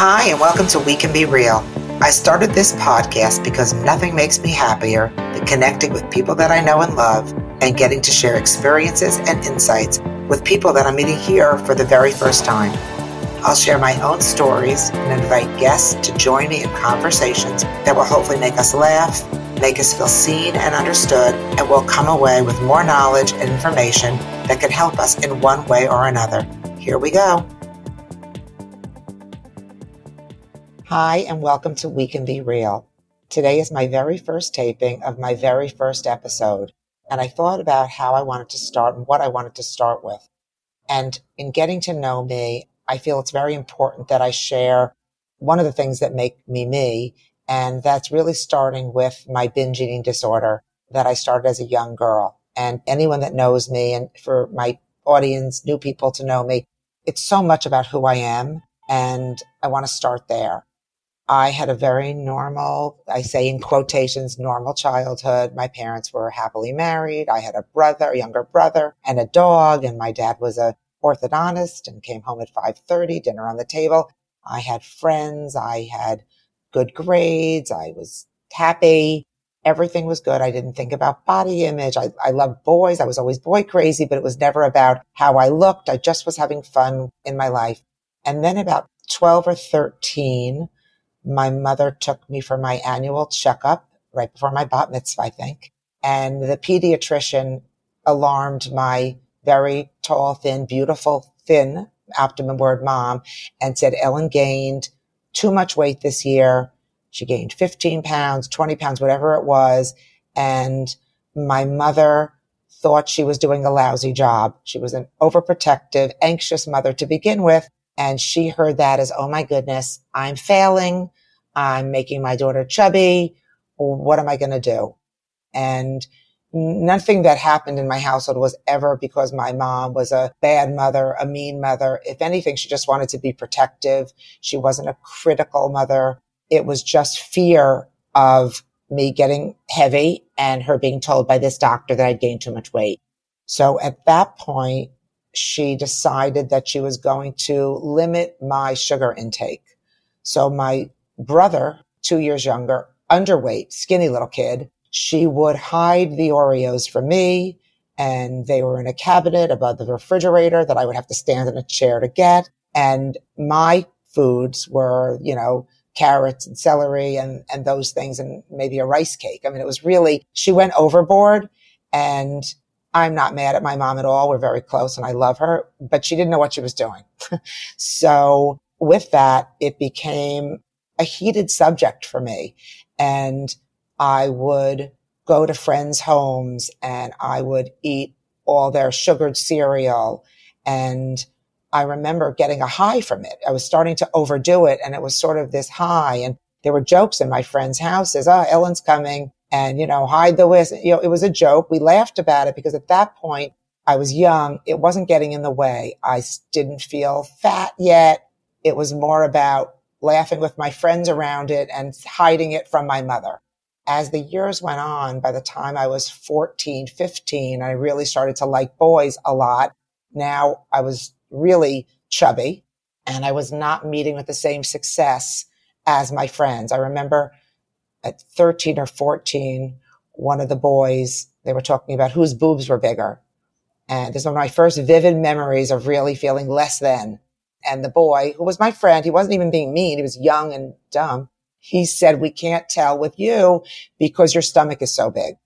Hi, and welcome to We Can Be Real. I started this podcast because nothing makes me happier than connecting with people that I know and love and getting to share experiences and insights with people that I'm meeting here for the very first time. I'll share my own stories and invite guests to join me in conversations that will hopefully make us laugh, make us feel seen and understood, and we'll come away with more knowledge and information that can help us in one way or another. Here we go. Hi, and welcome to We Can Be Real. Today is my very first taping of my very first episode, and I thought about how I wanted to start and what I wanted to start with. And in getting to know me, I feel it's very important that I share one of the things that make me me, and that's really starting with my binge eating disorder that I started as a young girl. And anyone that knows me and for my audience, new people to know me, it's so much about who I am. And I want to start there. I had a very normal, I say in quotations, normal childhood. My parents were happily married. I had a brother, a younger brother and a dog. And my dad was a orthodontist and came home at 530, dinner on the table. I had friends. I had good grades. I was happy. Everything was good. I didn't think about body image. I, I loved boys. I was always boy crazy, but it was never about how I looked. I just was having fun in my life. And then about 12 or 13, my mother took me for my annual checkup right before my bat mitzvah, I think. And the pediatrician alarmed my very tall, thin, beautiful, thin abdomen word mom and said Ellen gained too much weight this year. She gained 15 pounds, 20 pounds, whatever it was. And my mother thought she was doing a lousy job. She was an overprotective, anxious mother to begin with. And she heard that as, oh my goodness, I'm failing. I'm making my daughter chubby. What am I going to do? And nothing that happened in my household was ever because my mom was a bad mother, a mean mother. If anything, she just wanted to be protective. She wasn't a critical mother. It was just fear of me getting heavy and her being told by this doctor that I'd gained too much weight. So at that point, she decided that she was going to limit my sugar intake. So my brother, two years younger, underweight, skinny little kid, she would hide the Oreos from me and they were in a cabinet above the refrigerator that I would have to stand in a chair to get. And my foods were, you know, carrots and celery and, and those things and maybe a rice cake. I mean, it was really, she went overboard and I'm not mad at my mom at all. We're very close and I love her, but she didn't know what she was doing. so with that, it became a heated subject for me. And I would go to friends' homes and I would eat all their sugared cereal. And I remember getting a high from it. I was starting to overdo it and it was sort of this high. And there were jokes in my friends' houses. Oh, Ellen's coming and, you know, hide the whisk. You know, it was a joke. We laughed about it because at that point I was young. It wasn't getting in the way. I didn't feel fat yet. It was more about laughing with my friends around it and hiding it from my mother. As the years went on, by the time I was 14, 15, I really started to like boys a lot. Now I was really chubby and I was not meeting with the same success as my friends. I remember at 13 or 14, one of the boys, they were talking about whose boobs were bigger. And this is one of my first vivid memories of really feeling less than. And the boy, who was my friend, he wasn't even being mean. He was young and dumb. He said, we can't tell with you because your stomach is so big.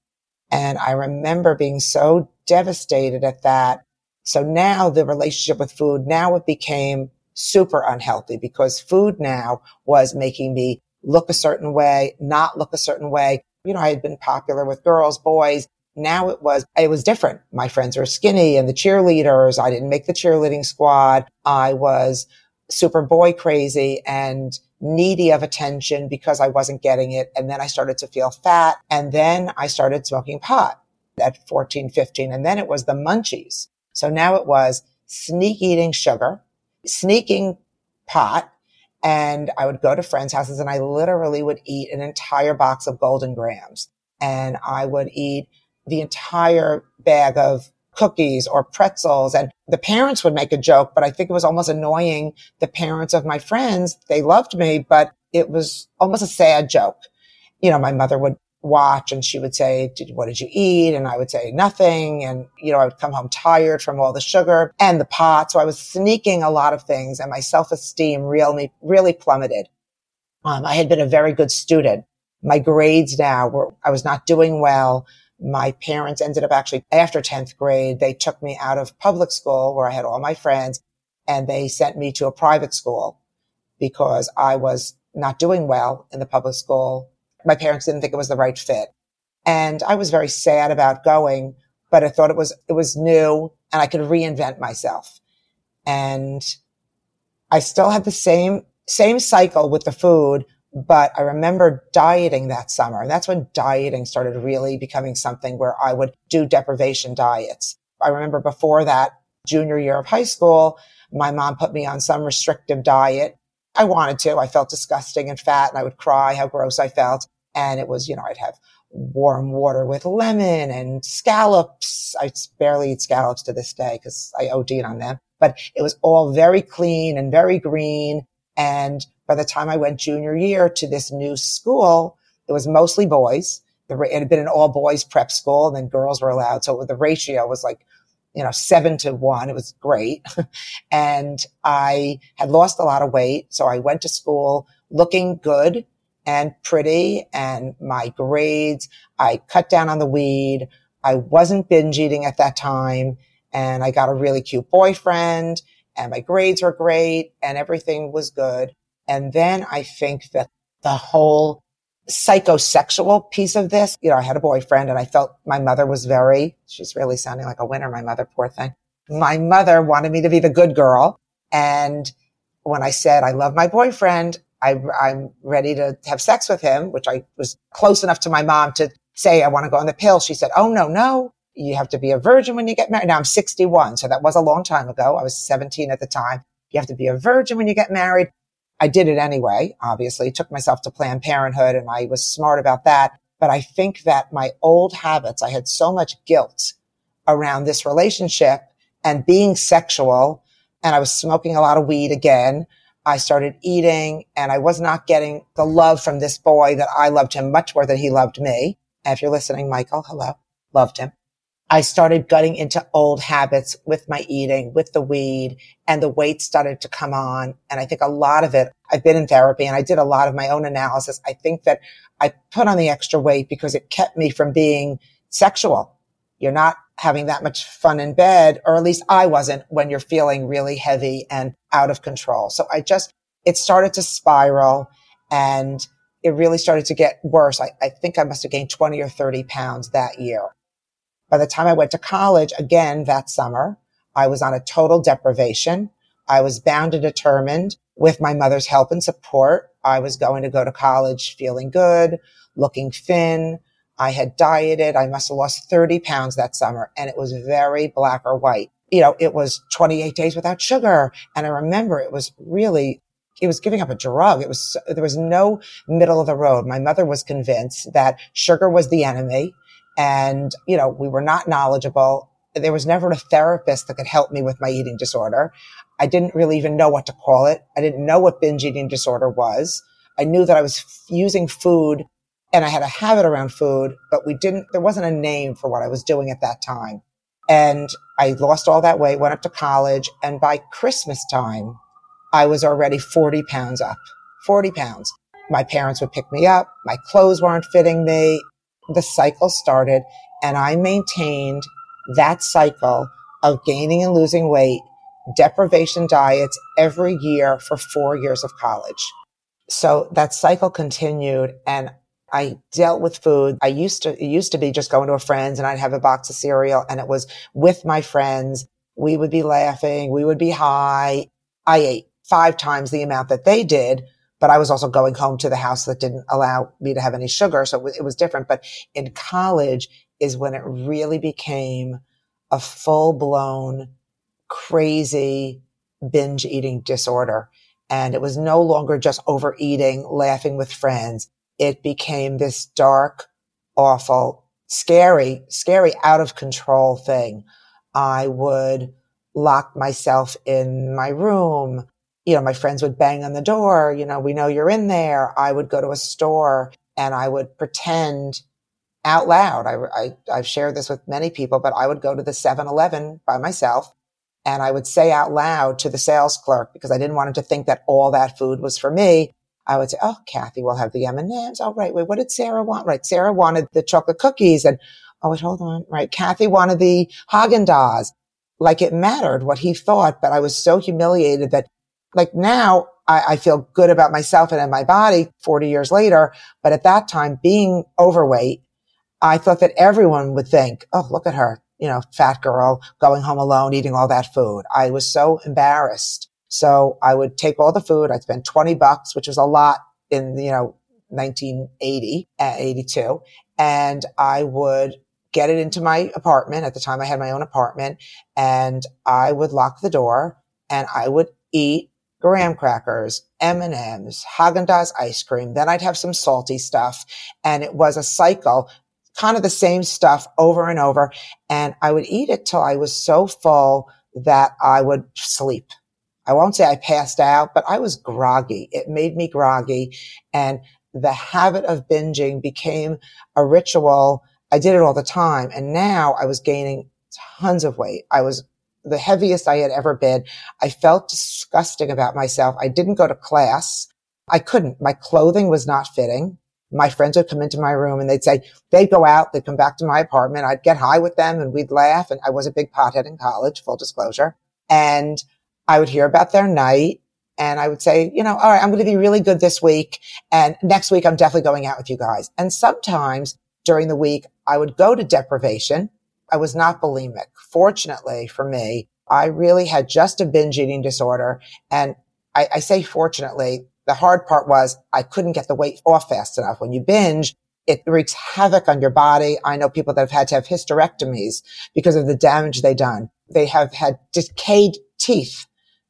And I remember being so devastated at that. So now the relationship with food, now it became super unhealthy because food now was making me look a certain way, not look a certain way. You know, I had been popular with girls, boys, now it was, it was different. My friends were skinny and the cheerleaders. I didn't make the cheerleading squad. I was super boy crazy and needy of attention because I wasn't getting it. And then I started to feel fat. And then I started smoking pot at 14, 15. And then it was the munchies. So now it was sneak eating sugar, sneaking pot. And I would go to friends' houses and I literally would eat an entire box of Golden Grahams. and I would eat the entire bag of cookies or pretzels. And the parents would make a joke, but I think it was almost annoying the parents of my friends. They loved me, but it was almost a sad joke. You know, my mother would watch and she would say, what did you eat? And I would say nothing. And, you know, I would come home tired from all the sugar and the pot. So I was sneaking a lot of things and my self-esteem really, really plummeted. Um, I had been a very good student. My grades now were, I was not doing well. My parents ended up actually after 10th grade, they took me out of public school where I had all my friends and they sent me to a private school because I was not doing well in the public school my parents didn't think it was the right fit. And I was very sad about going, but I thought it was, it was new and I could reinvent myself. And I still had the same, same cycle with the food, but I remember dieting that summer. And that's when dieting started really becoming something where I would do deprivation diets. I remember before that junior year of high school, my mom put me on some restrictive diet. I wanted to. I felt disgusting and fat and I would cry how gross I felt. And it was, you know, I'd have warm water with lemon and scallops. I barely eat scallops to this day because I OD'd on them, but it was all very clean and very green. And by the time I went junior year to this new school, it was mostly boys. It had been an all boys prep school and then girls were allowed. So the ratio was like, you know, seven to one. It was great. and I had lost a lot of weight. So I went to school looking good and pretty and my grades. I cut down on the weed. I wasn't binge eating at that time and I got a really cute boyfriend and my grades were great and everything was good. And then I think that the whole psychosexual piece of this, you know, I had a boyfriend and I felt my mother was very, she's really sounding like a winner, my mother, poor thing. My mother wanted me to be the good girl. And when I said I love my boyfriend, I, I'm ready to have sex with him, which I was close enough to my mom to say, I want to go on the pill. She said, Oh, no, no. You have to be a virgin when you get married. Now I'm 61. So that was a long time ago. I was 17 at the time. You have to be a virgin when you get married. I did it anyway, obviously took myself to Planned Parenthood and I was smart about that. But I think that my old habits, I had so much guilt around this relationship and being sexual and I was smoking a lot of weed again. I started eating and I was not getting the love from this boy that I loved him much more than he loved me. And if you're listening, Michael, hello, loved him. I started gutting into old habits with my eating, with the weed and the weight started to come on. And I think a lot of it, I've been in therapy and I did a lot of my own analysis. I think that I put on the extra weight because it kept me from being sexual. You're not having that much fun in bed, or at least I wasn't when you're feeling really heavy and out of control. So I just, it started to spiral and it really started to get worse. I, I think I must have gained 20 or 30 pounds that year. By the time I went to college again that summer, I was on a total deprivation. I was bound and determined with my mother's help and support. I was going to go to college feeling good, looking thin, I had dieted. I must have lost 30 pounds that summer and it was very black or white. You know, it was 28 days without sugar. And I remember it was really, it was giving up a drug. It was, there was no middle of the road. My mother was convinced that sugar was the enemy and, you know, we were not knowledgeable. There was never a therapist that could help me with my eating disorder. I didn't really even know what to call it. I didn't know what binge eating disorder was. I knew that I was f- using food and I had a habit around food, but we didn't, there wasn't a name for what I was doing at that time. And I lost all that weight, went up to college. And by Christmas time, I was already 40 pounds up, 40 pounds. My parents would pick me up. My clothes weren't fitting me. The cycle started and I maintained that cycle of gaining and losing weight, deprivation diets every year for four years of college. So that cycle continued and I dealt with food. I used to, it used to be just going to a friend's and I'd have a box of cereal and it was with my friends. We would be laughing. We would be high. I ate five times the amount that they did, but I was also going home to the house that didn't allow me to have any sugar. So it was different. But in college is when it really became a full blown crazy binge eating disorder. And it was no longer just overeating, laughing with friends it became this dark, awful, scary, scary, out of control thing I would lock myself in my room. You know, my friends would bang on the door. You know, we know you're in there. I would go to a store and I would pretend out loud. I, I, have shared this with many people, but I would go to the 7-Eleven by myself and I would say out loud to the sales clerk because I didn't want him to think that all that food was for me. I would say, "Oh, Kathy, we'll have the M and M's. Oh, right. Wait, what did Sarah want? Right, Sarah wanted the chocolate cookies, and oh, wait, hold on. Right, Kathy wanted the Haagen Dazs. Like it mattered what he thought, but I was so humiliated that, like now, I, I feel good about myself and in my body 40 years later. But at that time, being overweight, I thought that everyone would think, "Oh, look at her, you know, fat girl going home alone, eating all that food." I was so embarrassed so I would take all the food. I'd spend 20 bucks, which was a lot in, you know, 1980, uh, 82. And I would get it into my apartment. At the time I had my own apartment and I would lock the door and I would eat graham crackers, M&Ms, Haagen-Dazs ice cream. Then I'd have some salty stuff and it was a cycle, kind of the same stuff over and over. And I would eat it till I was so full that I would sleep. I won't say I passed out, but I was groggy. It made me groggy. And the habit of binging became a ritual. I did it all the time. And now I was gaining tons of weight. I was the heaviest I had ever been. I felt disgusting about myself. I didn't go to class. I couldn't. My clothing was not fitting. My friends would come into my room and they'd say, they'd go out, they'd come back to my apartment. I'd get high with them and we'd laugh. And I was a big pothead in college, full disclosure. And I would hear about their night and I would say, you know, all right, I'm going to be really good this week. And next week, I'm definitely going out with you guys. And sometimes during the week, I would go to deprivation. I was not bulimic. Fortunately for me, I really had just a binge eating disorder. And I, I say fortunately, the hard part was I couldn't get the weight off fast enough. When you binge, it wreaks havoc on your body. I know people that have had to have hysterectomies because of the damage they done. They have had decayed teeth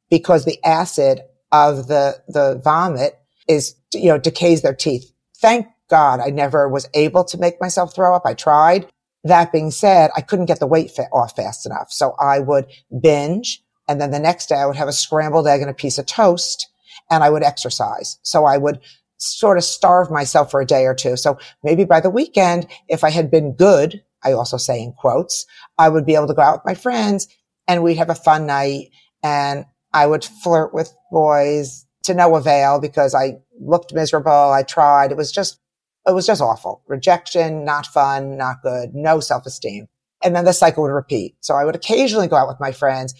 because the acid of the, the vomit is, you know, decays their teeth. Thank God I never was able to make myself throw up. I tried. That being said, I couldn't get the weight off fast enough. So I would binge and then the next day I would have a scrambled egg and a piece of toast and I would exercise. So I would sort of starve myself for a day or two. So maybe by the weekend, if I had been good, I also say in quotes, I would be able to go out with my friends and we'd have a fun night and I would flirt with boys to no avail because I looked miserable. I tried. It was just, it was just awful. Rejection, not fun, not good, no self-esteem. And then the cycle would repeat. So I would occasionally go out with my friends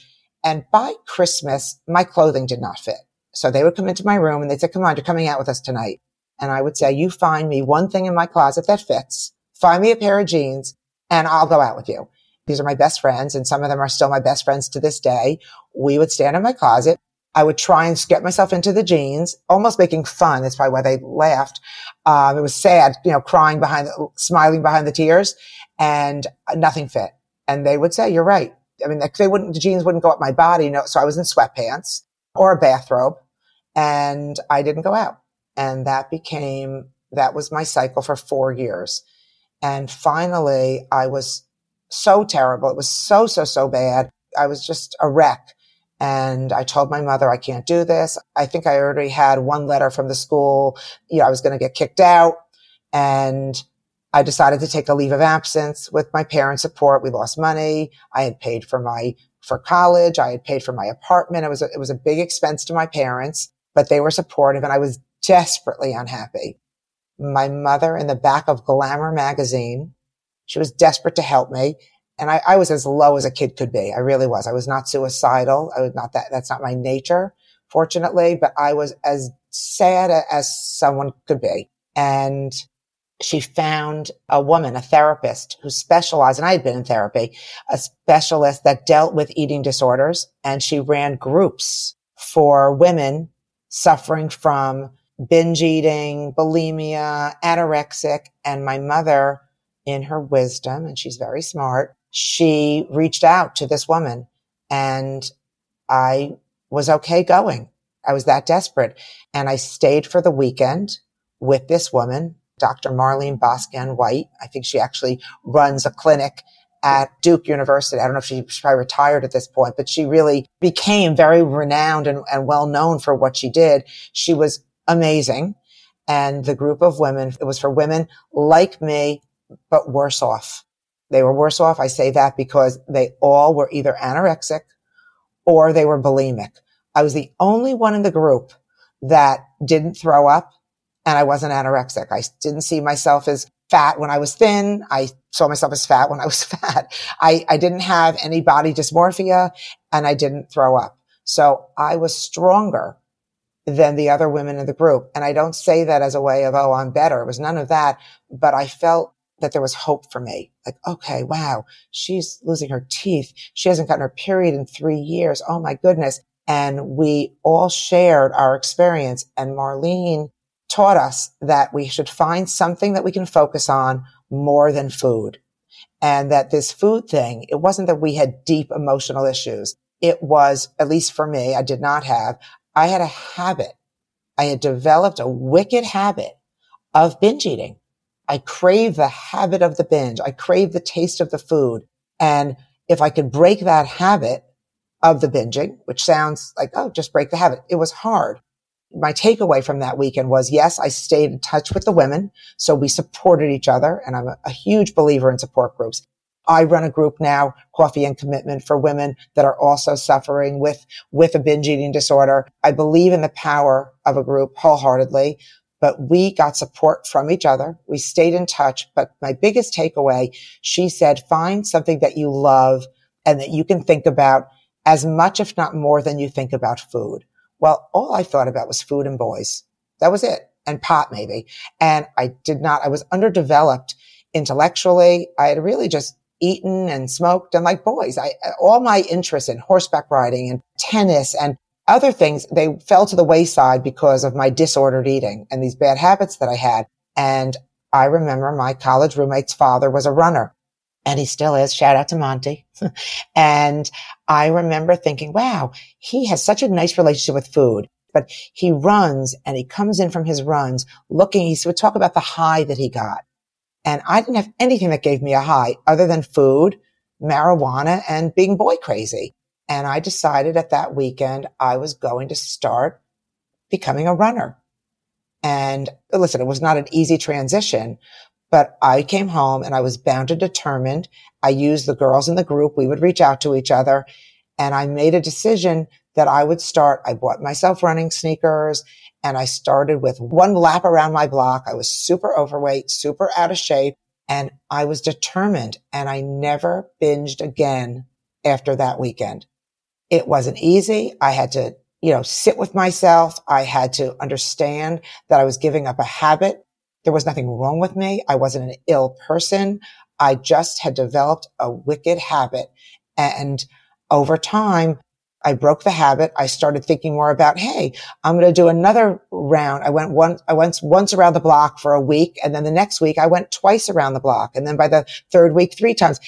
and by Christmas, my clothing did not fit. So they would come into my room and they'd say, come on, you're coming out with us tonight. And I would say, you find me one thing in my closet that fits, find me a pair of jeans and I'll go out with you. These are my best friends and some of them are still my best friends to this day. We would stand in my closet. I would try and get myself into the jeans, almost making fun. That's probably why they laughed. Um, it was sad, you know, crying behind, smiling behind the tears and nothing fit. And they would say, you're right. I mean, they wouldn't, the jeans wouldn't go up my body. You know, so I was in sweatpants or a bathrobe and I didn't go out. And that became, that was my cycle for four years. And finally I was so terrible. It was so, so, so bad. I was just a wreck. And I told my mother, I can't do this. I think I already had one letter from the school. You know, I was going to get kicked out. And I decided to take a leave of absence with my parents' support. We lost money. I had paid for my, for college. I had paid for my apartment. It was, a, it was a big expense to my parents, but they were supportive and I was desperately unhappy. My mother in the back of Glamour magazine she was desperate to help me. And I, I was as low as a kid could be. I really was. I was not suicidal. I was not that, that's not my nature, fortunately, but I was as sad as someone could be. And she found a woman, a therapist who specialized, and I had been in therapy, a specialist that dealt with eating disorders. And she ran groups for women suffering from binge eating, bulimia, anorexic. And my mother in her wisdom, and she's very smart, she reached out to this woman and I was okay going. I was that desperate. And I stayed for the weekend with this woman, Dr. Marlene Boskind-White. I think she actually runs a clinic at Duke University. I don't know if she, she's probably retired at this point, but she really became very renowned and, and well known for what she did. She was amazing. And the group of women, it was for women like me, but worse off. They were worse off. I say that because they all were either anorexic or they were bulimic. I was the only one in the group that didn't throw up and I wasn't anorexic. I didn't see myself as fat when I was thin. I saw myself as fat when I was fat. I, I didn't have any body dysmorphia and I didn't throw up. So I was stronger than the other women in the group. And I don't say that as a way of, oh, I'm better. It was none of that, but I felt that there was hope for me. Like, okay, wow, she's losing her teeth. She hasn't gotten her period in three years. Oh my goodness. And we all shared our experience and Marlene taught us that we should find something that we can focus on more than food. And that this food thing, it wasn't that we had deep emotional issues. It was, at least for me, I did not have, I had a habit. I had developed a wicked habit of binge eating. I crave the habit of the binge. I crave the taste of the food. And if I could break that habit of the binging, which sounds like, oh, just break the habit. It was hard my takeaway from that weekend was yes, I stayed in touch with the women. So we supported each other. And I'm a, a, huge believer in support groups. I run a group now, Coffee and Commitment for women that are also suffering with, with a binge eating disorder. I believe in the power of a group wholeheartedly, but we got support from each other. We stayed in touch. But my biggest takeaway, she said, find something that you love and that you can think about as much, if not more than you think about food. Well, all I thought about was food and boys. That was it. And pot maybe. And I did not, I was underdeveloped intellectually. I had really just eaten and smoked and like boys. I, all my interests in horseback riding and tennis and other things, they fell to the wayside because of my disordered eating and these bad habits that I had. And I remember my college roommate's father was a runner and he still is. Shout out to Monty. and I remember thinking, wow, he has such a nice relationship with food, but he runs and he comes in from his runs looking, he would talk about the high that he got. And I didn't have anything that gave me a high other than food, marijuana and being boy crazy. And I decided at that weekend I was going to start becoming a runner. And listen, it was not an easy transition, but I came home and I was bound and determined. I used the girls in the group. We would reach out to each other and I made a decision that I would start. I bought myself running sneakers and I started with one lap around my block. I was super overweight, super out of shape and I was determined and I never binged again after that weekend. It wasn't easy. I had to, you know, sit with myself. I had to understand that I was giving up a habit there was nothing wrong with me. I wasn't an ill person. I just had developed a wicked habit. And over time, I broke the habit. I started thinking more about, Hey, I'm going to do another round. I went once, I went once around the block for a week. And then the next week I went twice around the block. And then by the third week, three times.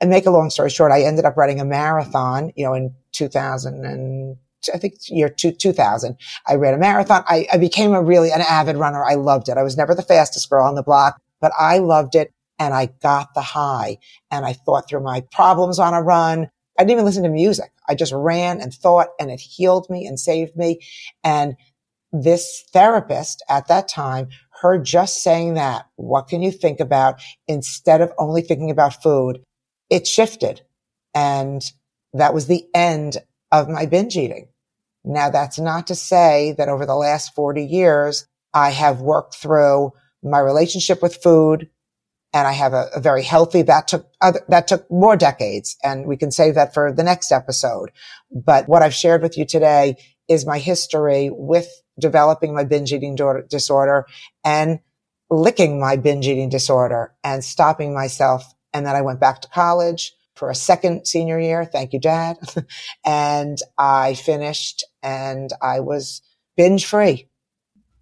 And make a long story short, I ended up running a marathon, you know, in 2000 and I think year two, 2000. I ran a marathon. I, I became a really an avid runner. I loved it. I was never the fastest girl on the block, but I loved it and I got the high and I thought through my problems on a run. I didn't even listen to music. I just ran and thought and it healed me and saved me. And this therapist at that time, her just saying that, what can you think about instead of only thinking about food? It shifted. And that was the end of my binge eating. Now that's not to say that over the last 40 years, I have worked through my relationship with food and I have a, a very healthy, that took other, that took more decades and we can save that for the next episode. But what I've shared with you today is my history with developing my binge eating disorder and licking my binge eating disorder and stopping myself. And then I went back to college for a second senior year. Thank you, dad. and I finished and I was binge free.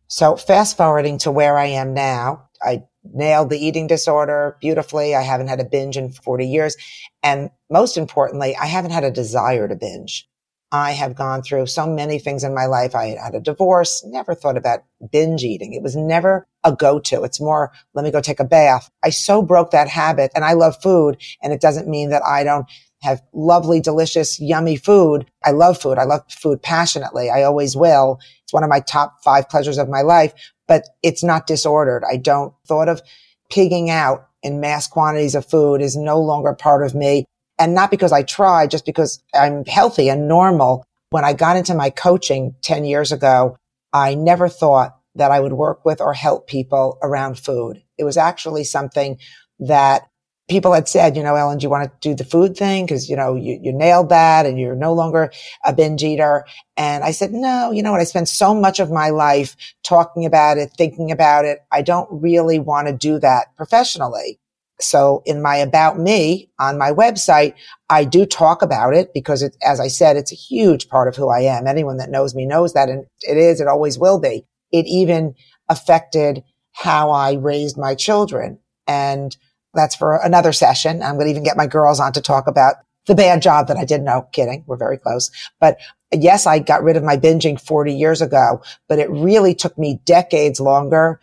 So fast forwarding to where I am now, I nailed the eating disorder beautifully. I haven't had a binge in 40 years. And most importantly, I haven't had a desire to binge. I have gone through so many things in my life. I had a divorce, never thought about binge eating. It was never a go-to. It's more, let me go take a bath. I so broke that habit and I love food. And it doesn't mean that I don't have lovely, delicious, yummy food. I love food. I love food passionately. I always will. It's one of my top five pleasures of my life, but it's not disordered. I don't thought of pigging out in mass quantities of food is no longer part of me. And not because I try, just because I'm healthy and normal. When I got into my coaching 10 years ago, I never thought that I would work with or help people around food. It was actually something that people had said, you know, Ellen, do you want to do the food thing? Cause, you know, you, you nailed that and you're no longer a binge eater. And I said, no, you know what? I spent so much of my life talking about it, thinking about it. I don't really want to do that professionally. So in my about me on my website, I do talk about it because it, as I said, it's a huge part of who I am. Anyone that knows me knows that. And it is, it always will be. It even affected how I raised my children. And that's for another session. I'm going to even get my girls on to talk about the bad job that I did. No kidding. We're very close. But yes, I got rid of my binging 40 years ago, but it really took me decades longer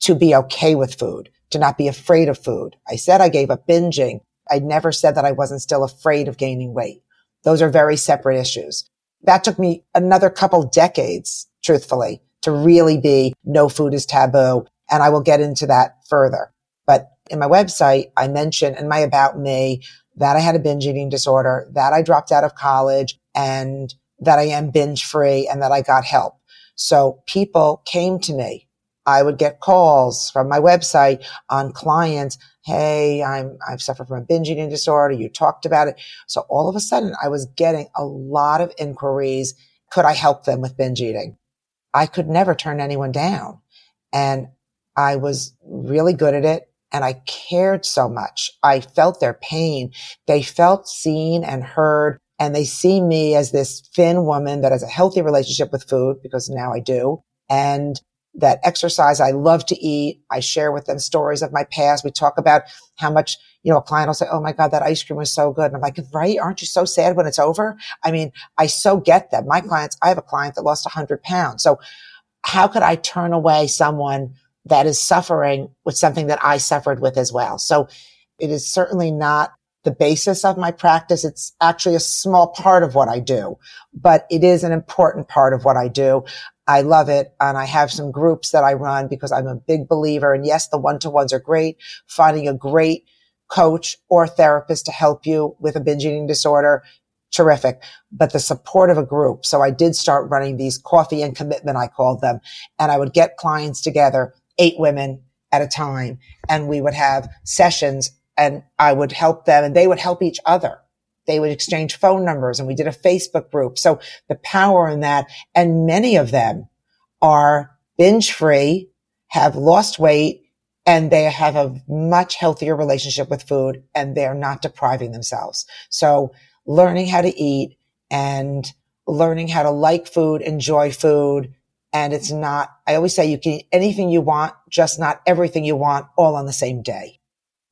to be okay with food to not be afraid of food. I said I gave up binging. I never said that I wasn't still afraid of gaining weight. Those are very separate issues. That took me another couple decades, truthfully, to really be no food is taboo. And I will get into that further. But in my website, I mentioned in my about me that I had a binge eating disorder, that I dropped out of college and that I am binge free and that I got help. So people came to me I would get calls from my website on clients. Hey, I'm, I've suffered from a binge eating disorder. You talked about it. So all of a sudden I was getting a lot of inquiries. Could I help them with binge eating? I could never turn anyone down. And I was really good at it and I cared so much. I felt their pain. They felt seen and heard and they see me as this thin woman that has a healthy relationship with food because now I do. And that exercise. I love to eat. I share with them stories of my past. We talk about how much, you know, a client will say, Oh my God, that ice cream was so good. And I'm like, right. Aren't you so sad when it's over? I mean, I so get that. My clients, I have a client that lost hundred pounds. So how could I turn away someone that is suffering with something that I suffered with as well? So it is certainly not the basis of my practice. It's actually a small part of what I do, but it is an important part of what I do. I love it. And I have some groups that I run because I'm a big believer. And yes, the one-to-ones are great. Finding a great coach or therapist to help you with a binge eating disorder. Terrific. But the support of a group. So I did start running these coffee and commitment, I called them. And I would get clients together, eight women at a time. And we would have sessions and I would help them and they would help each other they would exchange phone numbers and we did a Facebook group. So the power in that and many of them are binge free, have lost weight and they have a much healthier relationship with food and they're not depriving themselves. So learning how to eat and learning how to like food, enjoy food. And it's not, I always say you can eat anything you want, just not everything you want all on the same day.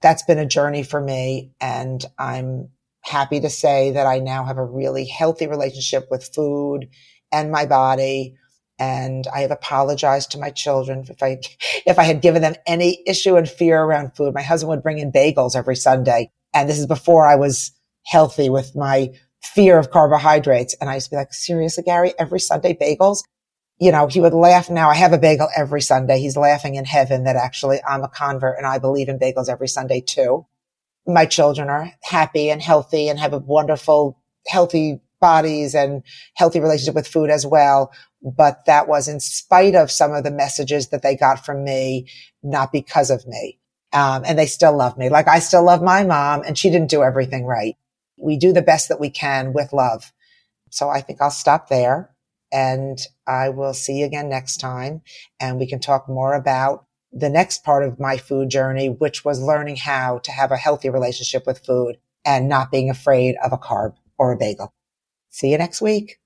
That's been a journey for me and I'm happy to say that I now have a really healthy relationship with food and my body. And I have apologized to my children if I, if I had given them any issue and fear around food. My husband would bring in bagels every Sunday. And this is before I was healthy with my fear of carbohydrates. And I used to be like, seriously, Gary, every Sunday bagels? You know, he would laugh now. I have a bagel every Sunday. He's laughing in heaven that actually I'm a convert and I believe in bagels every Sunday too my children are happy and healthy and have a wonderful, healthy bodies and healthy relationship with food as well. But that was in spite of some of the messages that they got from me, not because of me. Um, and they still love me. Like I still love my mom and she didn't do everything right. We do the best that we can with love. So I think I'll stop there and I will see you again next time and we can talk more about the next part of my food journey, which was learning how to have a healthy relationship with food and not being afraid of a carb or a bagel. See you next week.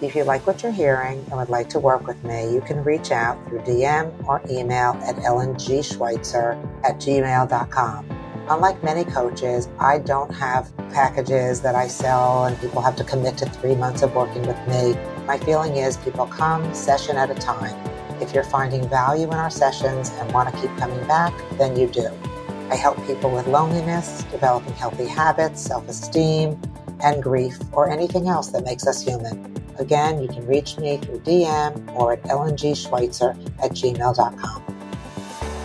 If you like what you're hearing and would like to work with me, you can reach out through DM or email at ellengschweitzer at gmail.com. Unlike many coaches, I don't have packages that I sell and people have to commit to three months of working with me. My feeling is people come session at a time. If you're finding value in our sessions and want to keep coming back, then you do. I help people with loneliness, developing healthy habits, self esteem, and grief, or anything else that makes us human. Again, you can reach me through DM or at ellengschweitzer at gmail.com.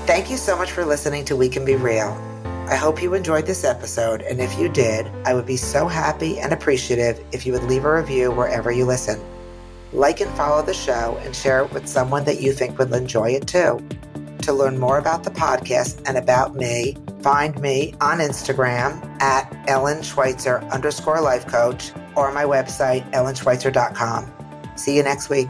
Thank you so much for listening to We Can Be Real. I hope you enjoyed this episode, and if you did, I would be so happy and appreciative if you would leave a review wherever you listen. Like and follow the show and share it with someone that you think would enjoy it too. To learn more about the podcast and about me, find me on Instagram at Ellen Schweitzer underscore life coach or my website, ellenschweitzer.com. See you next week.